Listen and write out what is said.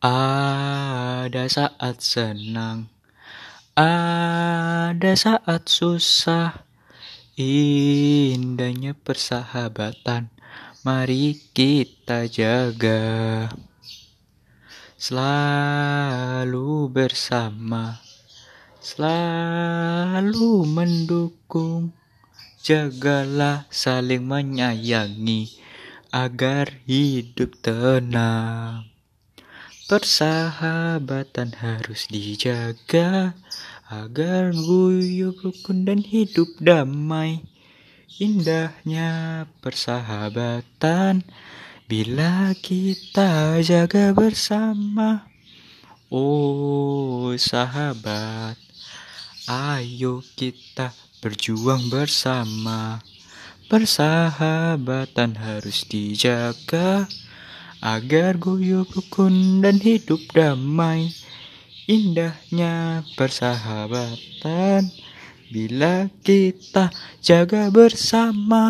Ada saat senang, ada saat susah. Indahnya persahabatan, mari kita jaga. Selalu bersama, selalu mendukung. Jagalah saling menyayangi agar hidup tenang. Persahabatan harus dijaga agar guyup rukun dan hidup damai. Indahnya persahabatan bila kita jaga bersama. Oh sahabat, ayo kita berjuang bersama. Persahabatan harus dijaga agar guyup rukun dan hidup damai. Indahnya persahabatan bila kita jaga bersama.